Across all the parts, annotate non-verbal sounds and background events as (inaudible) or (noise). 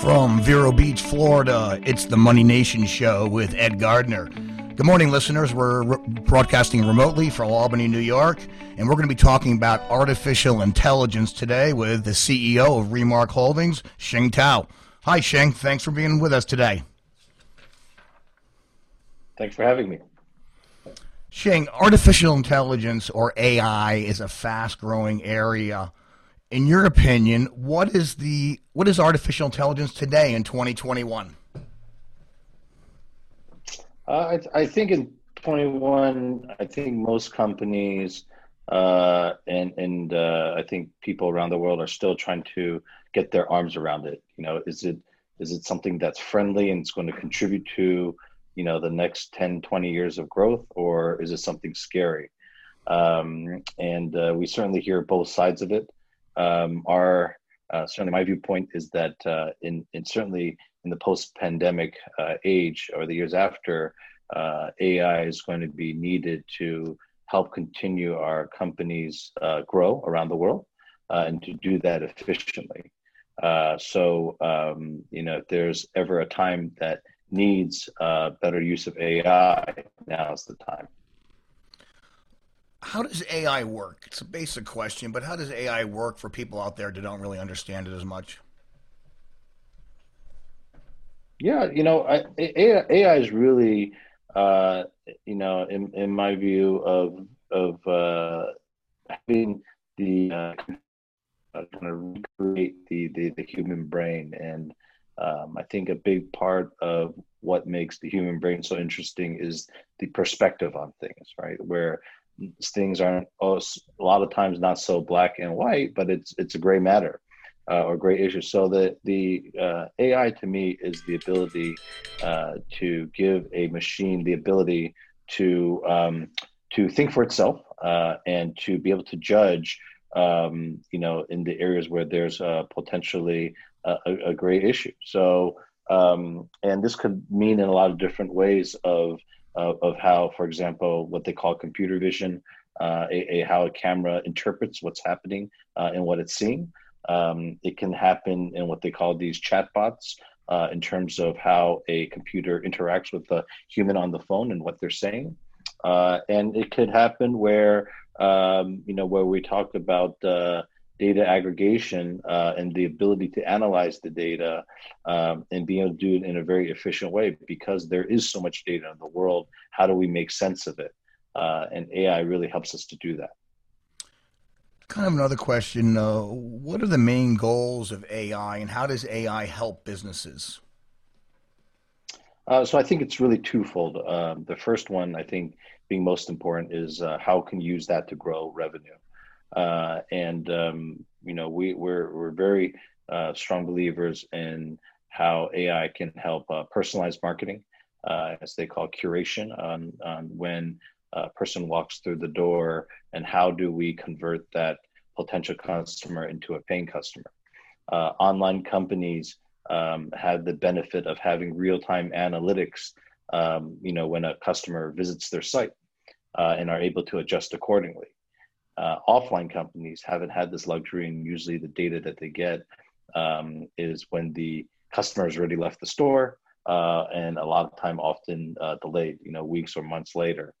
From Vero Beach, Florida, it's the Money Nation Show with Ed Gardner. Good morning, listeners. We're re- broadcasting remotely from Albany, New York, and we're going to be talking about artificial intelligence today with the CEO of Remark Holdings, Shing Tao. Hi, Shing. Thanks for being with us today. Thanks for having me. Shing, artificial intelligence or AI is a fast growing area. In your opinion, what is the what is artificial intelligence today in 2021? Uh, I, I, think in 21, I think most companies uh, and and uh, I think people around the world are still trying to get their arms around it. You know, is it is it something that's friendly and it's going to contribute to you know the next 10 20 years of growth or is it something scary um, and uh, we certainly hear both sides of it um, our uh, certainly my viewpoint is that uh, in, in certainly in the post-pandemic uh, age or the years after uh, ai is going to be needed to help continue our companies uh, grow around the world and to do that efficiently so um, you know if there's ever a time that needs uh, better use of AI, now is the time. How does AI work? It's a basic question, but how does AI work for people out there that don't really understand it as much? Yeah, you know, I, AI, AI is really, uh, you know, in, in my view of of uh, having the uh, kind of recreate the, the the human brain and um, I think a big part of what makes the human brain so interesting is the perspective on things, right? Where things aren't oh, a lot of times not so black and white, but it's it's a gray matter uh, or gray issue. So the the uh, AI to me is the ability uh, to give a machine the ability to um, to think for itself uh, and to be able to judge um, you know, in the areas where there's uh, potentially a, a, great issue. So, um, and this could mean in a lot of different ways of, of, of how, for example, what they call computer vision, uh, a, a, how a camera interprets what's happening uh, and what it's seeing. Um, it can happen in what they call these chatbots. Uh, in terms of how a computer interacts with the human on the phone and what they're saying. Uh, and it could happen where um, you know, where we talked about uh, data aggregation uh, and the ability to analyze the data um, and being able to do it in a very efficient way because there is so much data in the world. How do we make sense of it? Uh, and AI really helps us to do that. Kind of another question. Uh, what are the main goals of AI and how does AI help businesses? Uh, so I think it's really twofold. Um, the first one, I think, being most important is uh, how can you use that to grow revenue. Uh, and um, you know, we we're we're very uh, strong believers in how AI can help uh, personalized marketing, uh, as they call curation, on on when a person walks through the door, and how do we convert that potential customer into a paying customer. online companies um, have the benefit of having real-time analytics um, you know when a customer visits their site uh, and are able to adjust accordingly uh, offline companies haven't had this luxury and usually the data that they get um, is when the customer has already left the store uh, and a lot of time often uh, delayed you know weeks or months later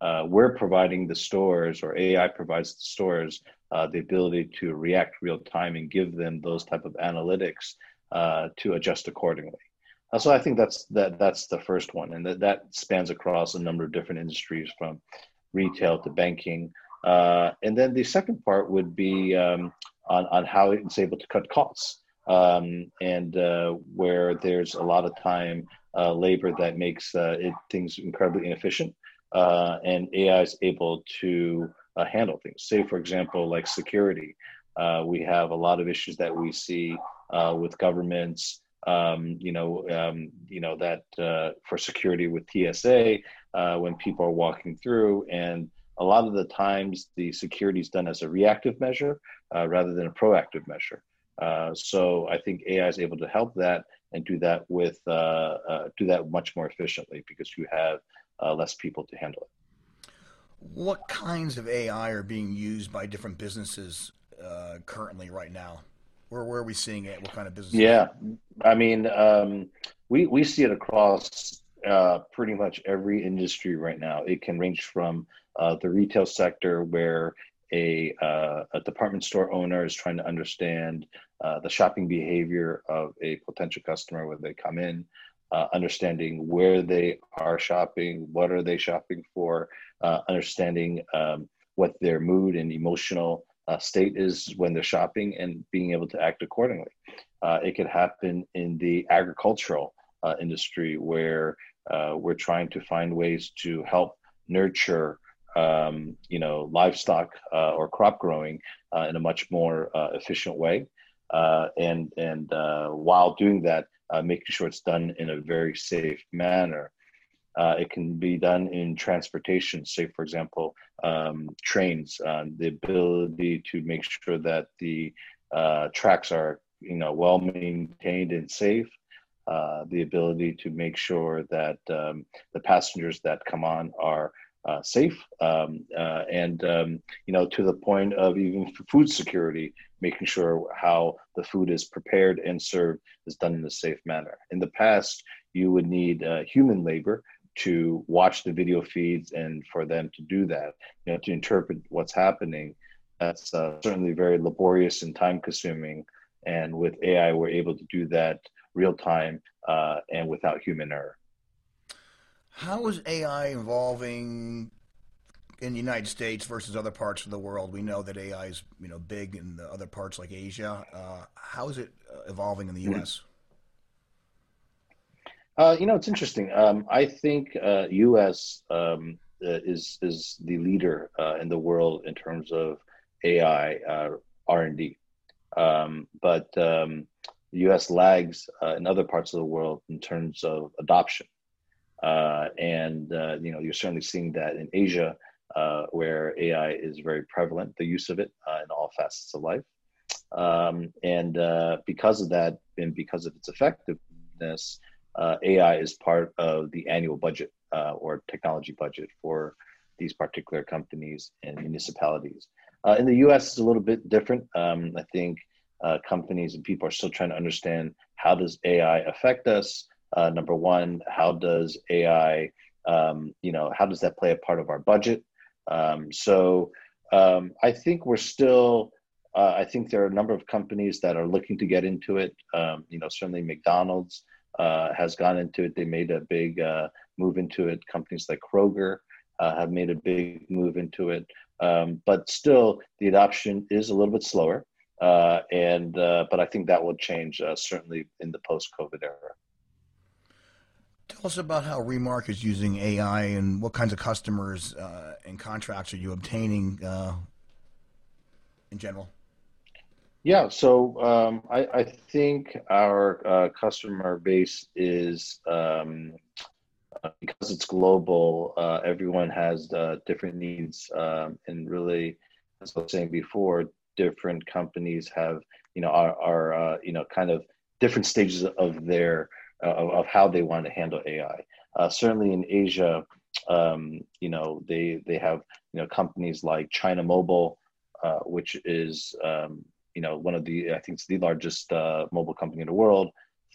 uh, we're providing the stores or ai provides the stores uh, the ability to react real time and give them those type of analytics uh, to adjust accordingly. So I think that's that that's the first one, and that that spans across a number of different industries from retail to banking. Uh, and then the second part would be um, on on how it's able to cut costs, um, and uh, where there's a lot of time uh, labor that makes uh, it, things incredibly inefficient, and AI is able to handle things. Say, for example, like security. we have a lot of issues that we see uh, with governments. Um, you know, um, you know that uh, for security with TSA uh, when people are walking through, and a lot of the times the security is done as a reactive measure uh, rather than a proactive measure. Uh, so I think AI is able to help that and do that with uh, do that much more efficiently because you have less people to handle it. What kinds of AI are being used by different businesses currently right now? Where where are we seeing it? What kind of business? Yeah, I mean, um, we we see it across uh, pretty much every industry right now. It can range from uh, the retail sector where a, uh, a department store owner is trying to understand uh, the shopping behavior of a potential customer when they come in, uh, understanding where they are shopping, what are they shopping for, understanding um, what their mood and emotional state is when they're shopping, and being able to act accordingly. It could happen in the agricultural industry where we're trying to find ways to help nurture um, you know, livestock uh, or crop growing uh, in a much more uh, efficient way. Uh, and and uh, while doing that, uh, making sure it's done in a very safe manner. it can be done in transportation, say, for example, um, trains, the ability to make sure that the tracks are, you know, well maintained and safe. The ability to make sure that um, the passengers that come on are uh, safe um, uh, and um, you know to the point of even food security making sure how the food is prepared and served is done in a safe manner. In the past you would need uh, human labor to watch the video feeds and for them to do that. You know to interpret what's happening that's uh, certainly very laborious and time consuming and with ai we're able to do that real time uh, and without human error how is AI evolving in the United States versus other parts of the world? We know that AI is you know big in the other parts like Asia. Uh, how is it uh, evolving in the U.S.? Uh, you know, it's interesting. Um, I think uh, U.S. Um, uh, is is the leader uh, in the world in terms of AI R and D, um, but um, the U.S. lags in other parts of the world in terms of adoption. Uh, and uh, you know, you're certainly seeing that in Asia, uh, where AI is very prevalent, the use of it uh, in all facets of life. Um, and uh, because of that, and because of its effectiveness, uh, AI is part of the annual budget or technology budget for these particular companies and municipalities. in the U.S., it's a little bit different. Um, I think companies and people are still trying to understand how does AI affect us uh, number one, how does AI, um, you know, how does that play a part of our budget? Um, so um, I think we're still. Uh, I think there are a number of companies that are looking to get into it. Um, you know, certainly McDonald's uh, has gone into it. They made a big uh, move into it. Companies like Kroger uh, have made a big move into it. Um, but still, the adoption is a little bit slower. Uh, and but I think that will change certainly in the post-COVID era. Tell us about how Remark is using AI and what kinds of customers uh, and contracts are you obtaining uh, in general? Yeah, so um, I, I, think our uh, customer base is um, uh, because it's global. Uh, everyone has uh, different needs, um, and really, as I was saying before, different companies have you know are, are you know kind of different stages of their of, of how they want to handle AI. Uh, certainly in Asia, um, you know, they they have you know companies like China Mobile, uh, which is um, you know one of the I think it's the largest uh, mobile company in the world,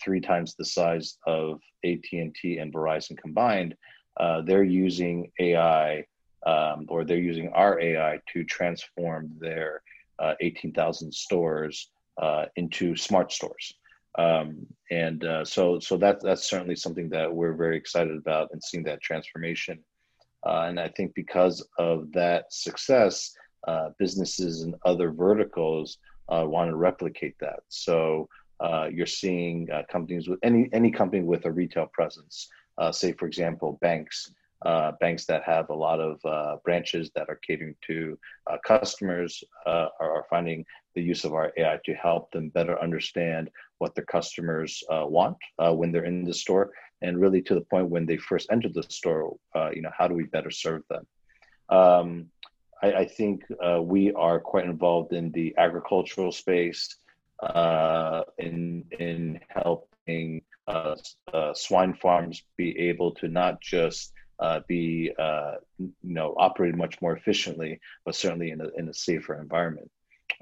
three times the size of AT and T and Verizon combined. Uh, they're using AI um, or they're using our AI to transform their uh, 18,000 stores uh, into smart stores. Um, and uh, so so that that's certainly something that we're very excited about and seeing that transformation. Uh, and I think because of that success, uh, businesses and other verticals uh, want to replicate that. So you're seeing companies with any any company with a retail presence, say for example banks. Banks that have a lot of branches that are catering to customers are, are finding the use of our AI to help them better understand what their customers uh, want uh, when they're in the store, and really to the point when they first enter the store, uh, you know, how do we better serve them? Um, I, I, think uh, we are quite involved in the agricultural space, uh, in in helping uh, swine farms be able to not just be you know operated much more efficiently, but certainly in a in a safer environment.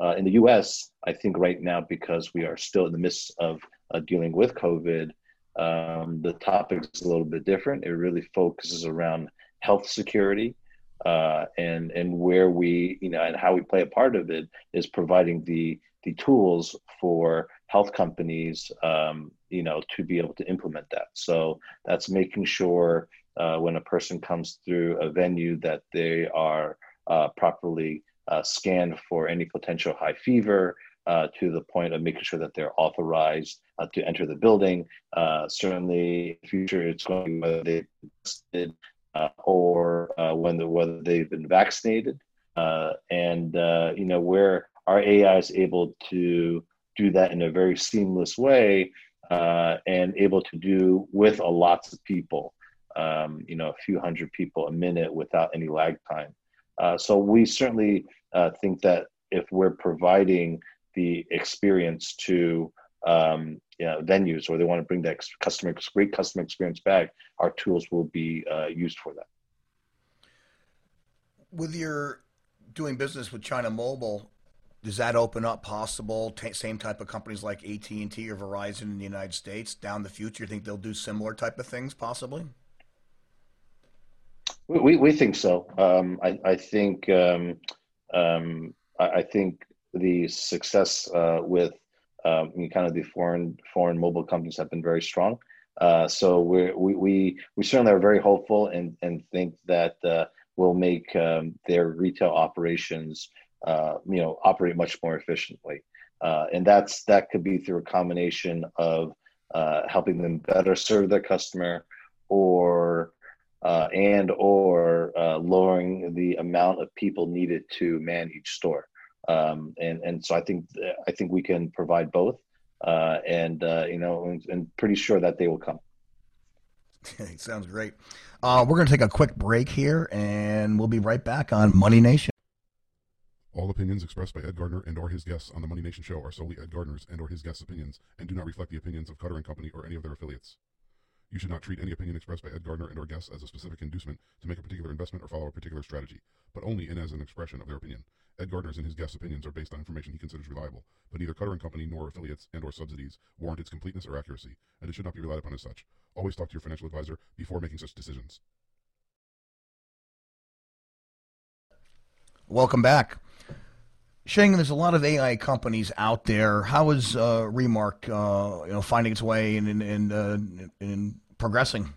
uh, in the U.S., I think right now because we are still in the midst of uh, dealing with COVID, um, the topic is a little bit different. It really focuses around health security uh, and and where we you know and how we play a part of it is providing the the tools for health companies um, you know to be able to implement that. So that's making sure uh, when a person comes through a venue that they are uh, properly uh, scanned for any potential high fever. Uh, to the point of making sure that they're authorized uh, to enter the building. Uh, certainly, in the future, it's going to be whether they've tested or when the, whether they've been vaccinated, and you know where our AI is able to do that in a very seamless way and able to do with a lots of people, um, you know, a few hundred people a minute without any lag time. so we certainly think that if we're providing the experience to um, you know, venues or they want to bring that customer great customer experience back, our tools will be uh, used for that. With your doing business with China Mobile, does that open up possible t- same type of companies like AT and T or Verizon in the United States down the future? You think they'll do similar type of things possibly? We we think so. Um, I I think um, um, I, I, think the success uh, with um, kind of the foreign foreign mobile companies have been very strong. Uh, so we we we certainly are very hopeful and and think that uh, will make um, their retail operations uh, you know operate much more efficiently. Uh, and that's that could be through a combination of uh, helping them better serve their customer, or uh, and or lowering the amount of people needed to man each store um, and and so I think I think we can provide both, uh, and uh, you know, and, and, pretty sure that they will come. (laughs) Sounds great. Uh, we're going to take a quick break here, and we'll be right back on Money Nation. All opinions expressed by Ed Gardner and or his guests on the Money Nation show are solely Ed Gardner's and or his guests' opinions and do not reflect the opinions of Cutter and Company or any of their affiliates. You should not treat any opinion expressed by Ed Gardner and or guests as a specific inducement to make a particular investment or follow a particular strategy, but only in as an expression of their opinion. Ed Gardner's and his guests' opinions are based on information he considers reliable, but neither Cutter and Company nor affiliates and or subsidies warrant its completeness or accuracy, and it should not be relied upon as such. Always talk to your financial advisor before making such decisions. Welcome back. Sheng, there's a lot of AI companies out there. How is uh, Remark, uh, you know, finding its way and and, uh, and progressing?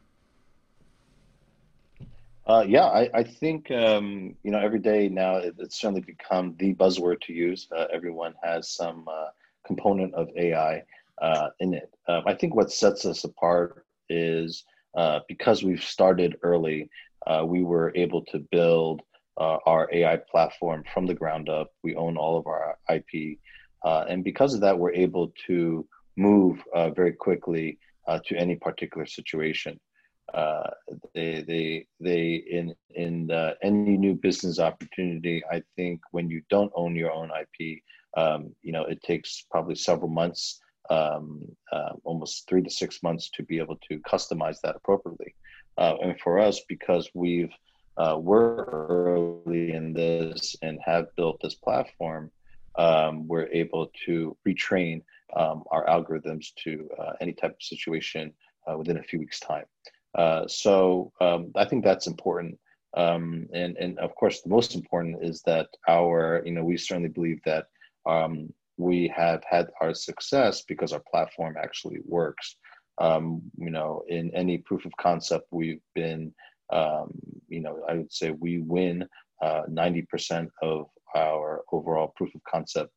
Uh, yeah, I, I think um, you know every day now it, it's certainly become the buzzword to use. Uh, everyone has some uh, component of AI uh, in it. Um, I think what sets us apart is uh, because we've started early, uh, we were able to build our AI platform from the ground up. We own all of our IP, and because of that, we're able to move very quickly to any particular situation. Uh, they they they in in uh, any new business opportunity i think when you don't own your own ip um, you know it takes probably several months um, uh, almost three to six months to be able to customize that appropriately. Uh, and for us because we've uh, we're early in this and have built this platform um, we're able to retrain um, our algorithms to uh, any type of situation within a few weeks time uh, so um, I think that's important. Um, and, and of course, the most important is that our, you know, we certainly believe that um, we have had our success because our platform actually works. Um, you know, in any proof of concept, we've been, um, you know, I would say we win uh, 90% of our overall proof of concept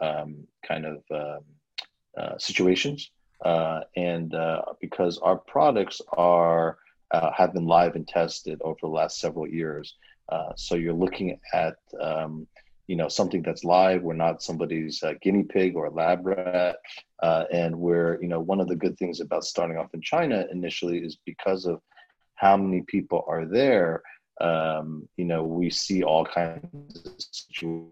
um, kind of uh, situations uh, and uh, because our products are uh, have been live and tested over the last several years. Uh, so you're looking at um, you know something that's live. We're not somebody's uh, guinea pig or lab rat, uh, and we're you know one of the good things about starting off in China initially is because of how many people are there. Um, you know we see all kinds of situations,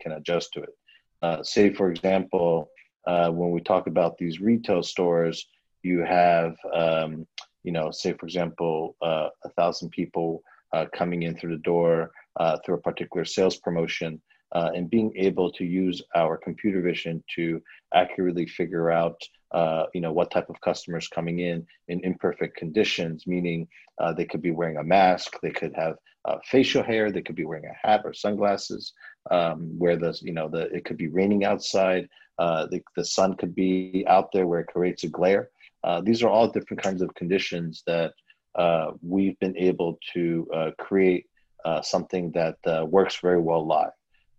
can adjust to it. say for example uh, when we talk about these retail stores, you have, um, you know, say for example, uh, a thousand people uh, coming in through the door uh, through a particular sales promotion. uh, and being able to use our computer vision to accurately figure out uh, you know what type of customers coming in in imperfect conditions meaning they could be wearing a mask they could have facial hair they could be wearing a hat or sunglasses um, where the you know the it could be raining outside uh, the, the sun could be out there where it creates a glare uh, these are all different kinds of conditions that we've been able to create something that works very well live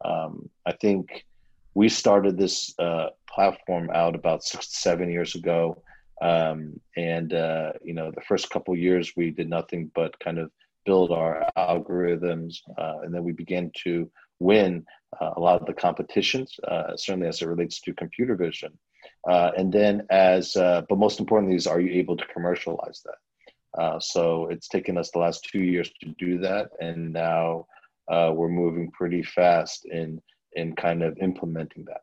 um, I think we started this uh, platform out about six to seven years ago. Um, and, uh, you know, the first couple years we did nothing but kind of build our algorithms. Uh, and then we began to win uh, a lot of the competitions, uh, certainly as it relates to computer vision. Uh, and then as, but most importantly is, are you able to commercialize that? so it's taken us the last two years to do that. And now uh, we're moving pretty fast in in kind of implementing that.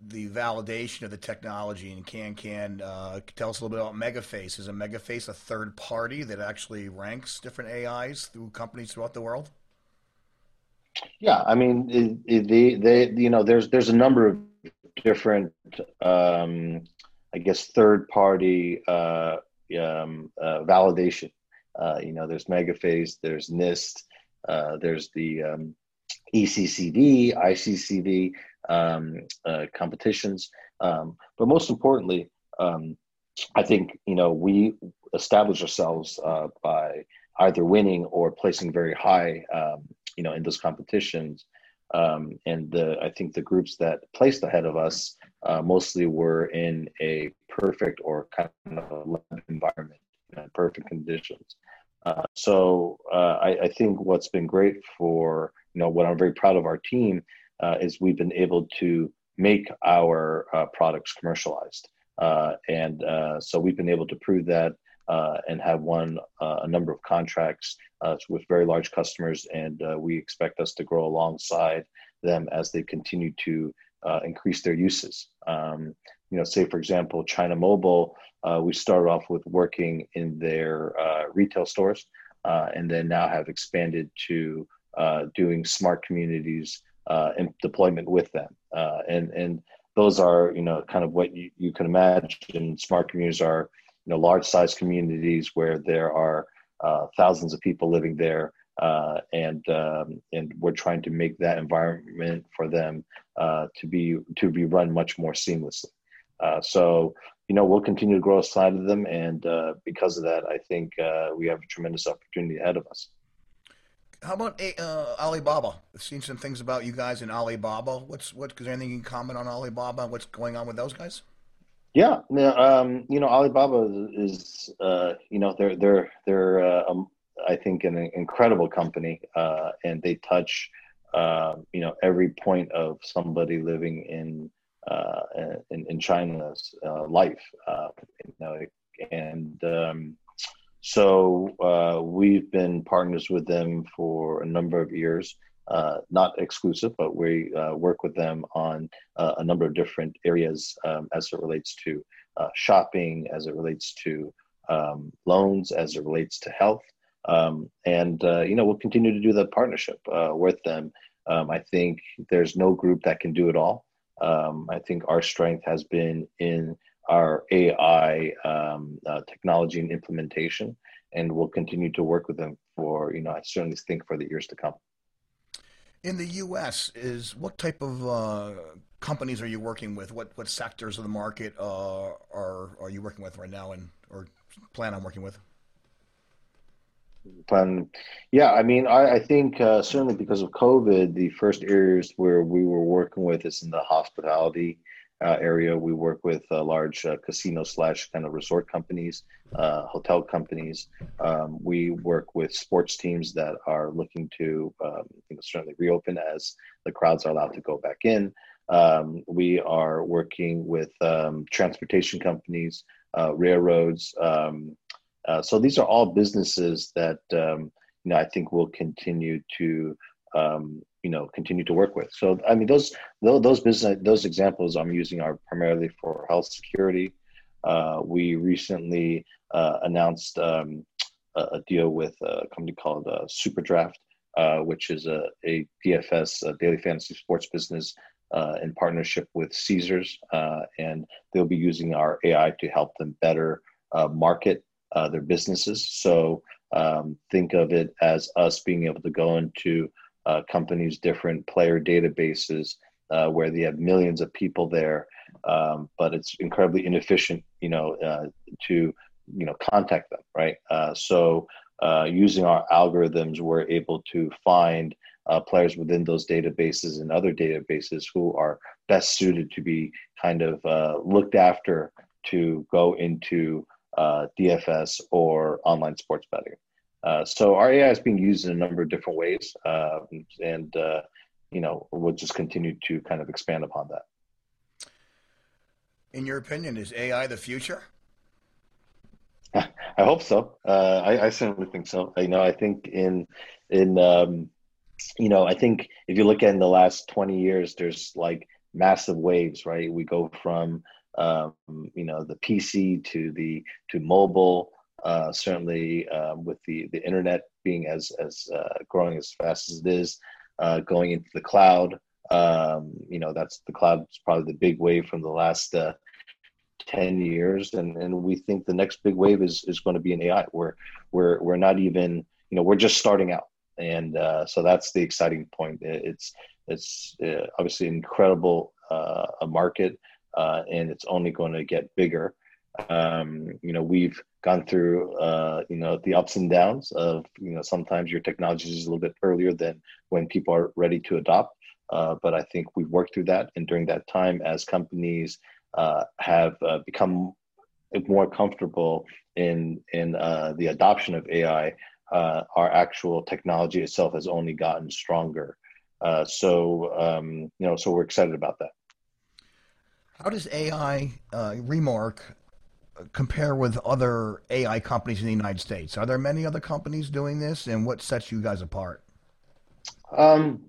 The validation of the technology in KanKan. Uh, tell us a little bit about Megaface. Is a Megaface a third party that actually ranks different AIs through companies throughout the world? Yeah, I mean, it, they, you know, there's there's a number of different, um, I guess, third party uh, um, uh, validation uh, you know, there's Megaface, there's NIST, uh, there's the um, ECCV, ICCV um, uh, competitions. Um, but most importantly, um, I think, you know, we establish ourselves uh, by either winning or placing very high, um, you know, in those competitions. Um, and the, I think the groups that placed ahead of us uh, mostly were in a perfect or kind of lab environment, you know, perfect conditions. Uh, so uh, I, I, think what's been great for you know what I'm very proud of our team uh, is we've been able to make our uh, products commercialized, uh, and so we've been able to prove that and have won a number of contracts with very large customers, and we expect us to grow alongside them as they continue to increase their uses. Um, you know, say for example, China Mobile uh, we started off with working in their uh, retail stores uh, and then now have expanded to uh, doing smart communities uh, deployment with them. Uh, and, and those are, you know, kind of what you, you can imagine. Smart communities are, you know, large size communities where there are thousands of people living there. and um, and we're trying to make that environment for them to be to be run much more seamlessly. so you know, we'll continue to grow aside of them. And uh, because of that, I think uh, we have a tremendous opportunity ahead of us. How about uh, Alibaba? I've seen some things about you guys in Alibaba. What's what? Is there anything you can comment on Alibaba? What's going on with those guys? Yeah, um, you know, Alibaba is, uh, you know, they're they're they're, uh, um, I think, an incredible company, uh, and they touch, you know, every point of somebody living in uh, in, in China's uh, life. Uh, you know, and um, so uh, we've been partners with them for a number of years. Uh, not exclusive, but we uh, work with them on a number of different areas um, as it relates to shopping, as it relates to um, loans, as it relates to health. Um, and you know we'll continue to do that partnership with them. Um, I think there's no group that can do it all. Um, I think our strength has been in our AI um, uh, technology and implementation, and we'll continue to work with them for, you know, I certainly think for the years to come. In the U.S., is what type of uh, companies are you working with? What what sectors of the market uh, are are you working with right now, and or plan on working with? plan. Yeah, I mean, I, I think uh, certainly because of COVID, the first areas where we were working with is in the hospitality area. We work with uh, large uh, casino slash kind of resort companies, uh, hotel companies. Um, we work with sports teams that are looking to um, you know, certainly reopen as the crowds are allowed to go back in. Um, we are working with um, transportation companies, uh, railroads. Um, uh, so these are all businesses that um, you know I think will continue to um, you know continue to work with. So I mean those those business those examples I'm using are primarily for health security. Uh, we recently uh, announced um, a, deal with a company called uh, SuperDraft, uh, which is a, a DFS, a daily fantasy sports business uh, in partnership with Caesars, uh, and they'll be using our AI to help them better market their businesses. So um, think of it as us being able to go into uh, companies' different player databases uh, where they have millions of people there, um, but it's incredibly inefficient, you know, to you know contact them, right? so using our algorithms, we're able to find uh, players within those databases and other databases who are best suited to be kind of uh, looked after to go into uh, DFS or online sports betting. Uh, so our AI is being used in a number of different ways, um, and uh, you know we'll just continue to kind of expand upon that. In your opinion, is AI the future? (laughs) I hope so. Uh, I, I, certainly think so. You know, I think in in um, you know, I think if you look at in the last 20 years, there's like massive waves, right? We go from, um, you know, the PC to the to mobile. Uh, certainly, um, with the the internet being as as uh, growing as fast as it is, uh, going into the cloud. Um, you know, that's the cloud is probably the big wave from the last uh, 10 years and, and we think the next big wave is, is going to be in AI. We're, we're, we're not even, you know, we're just starting out and uh, so that's the exciting point. It's it's uh, obviously an incredible a market, and it's only going to get bigger. Um, you know, we've gone through uh, you know the ups and downs of you know sometimes your technology is a little bit earlier than when people are ready to adopt. Uh, but I think we've worked through that, and during that time, as companies have become more comfortable in in the adoption of AI, uh, our actual technology itself has only gotten stronger. Uh, so um, you know, so we're excited about that. How does AI uh, Remark compare with other AI companies in the United States? Are there many other companies doing this, and what sets you guys apart? Um,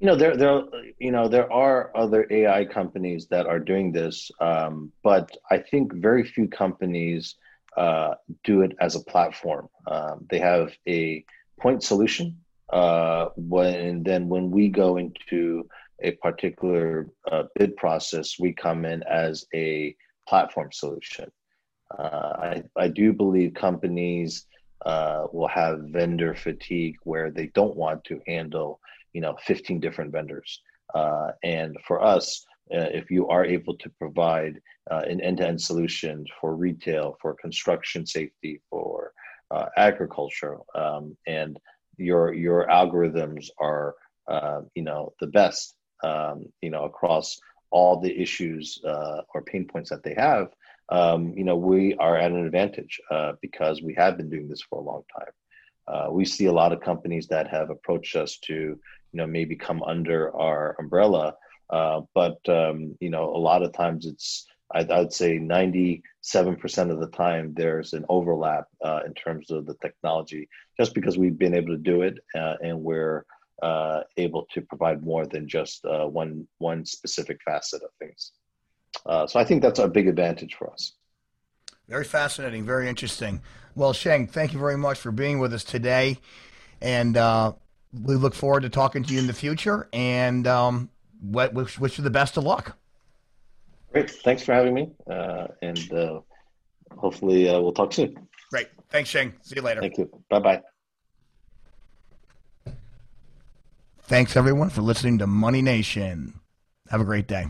you know, there, there, you know, there are other AI companies that are doing this, um, but I think very few companies uh, do it as a platform. Um, they have a point solution. Uh, when and then when we go into a particular uh, bid process, we come in as a platform solution. Uh, I, I do believe companies uh, will have vendor fatigue where they don't want to handle, you know, 15 different vendors. Uh, and for us, uh, if you are able to provide uh, an end-to-end solution for retail, for construction safety, for uh, agriculture, um, and your your algorithms are you know the best um, you know across all the issues uh, or pain points that they have. Um, you know we are at an advantage uh, because we have been doing this for a long time. we see a lot of companies that have approached us to you know maybe come under our umbrella uh, but um, you know, a lot of times it's I'd, I'd say 97% of the time there's an overlap uh, in terms of the technology, just because we've been able to do it uh, and we're uh, able to provide more than just uh, one one specific facet of things. so I think that's a big advantage for us. Very fascinating, very interesting. Well, Sheng, thank you very much for being with us today, and we look forward to talking to you in the future. And um, wish, wish you the best of luck. Great. Thanks for having me. Uh, and uh, hopefully uh, we'll talk soon. Great. Thanks, Sheng. See you later. Thank you. Bye bye. Thanks, everyone, for listening to Money Nation. Have a great day.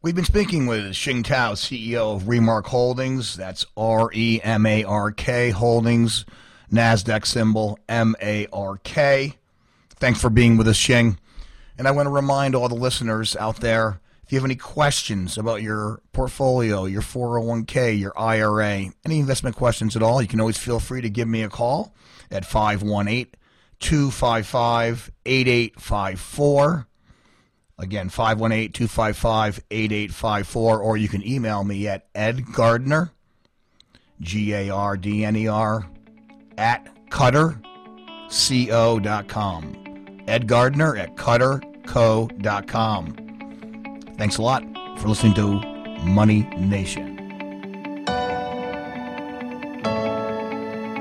We've been speaking with Shing Tao, CEO of Remark Holdings. That's R E M A R K Holdings, NASDAQ symbol M A R K. Thanks for being with us, Shing. And I want to remind all the listeners out there if you have any questions about your portfolio, your 401k, your IRA, any investment questions at all, you can always feel free to give me a call at 518 255 8854. Again, 518 255 8854. Or you can email me at Ed Gardner, G A R D N E R, at cutterco.com. Ed Gardner at cutterco.com. Thanks a lot for listening to Money Nation.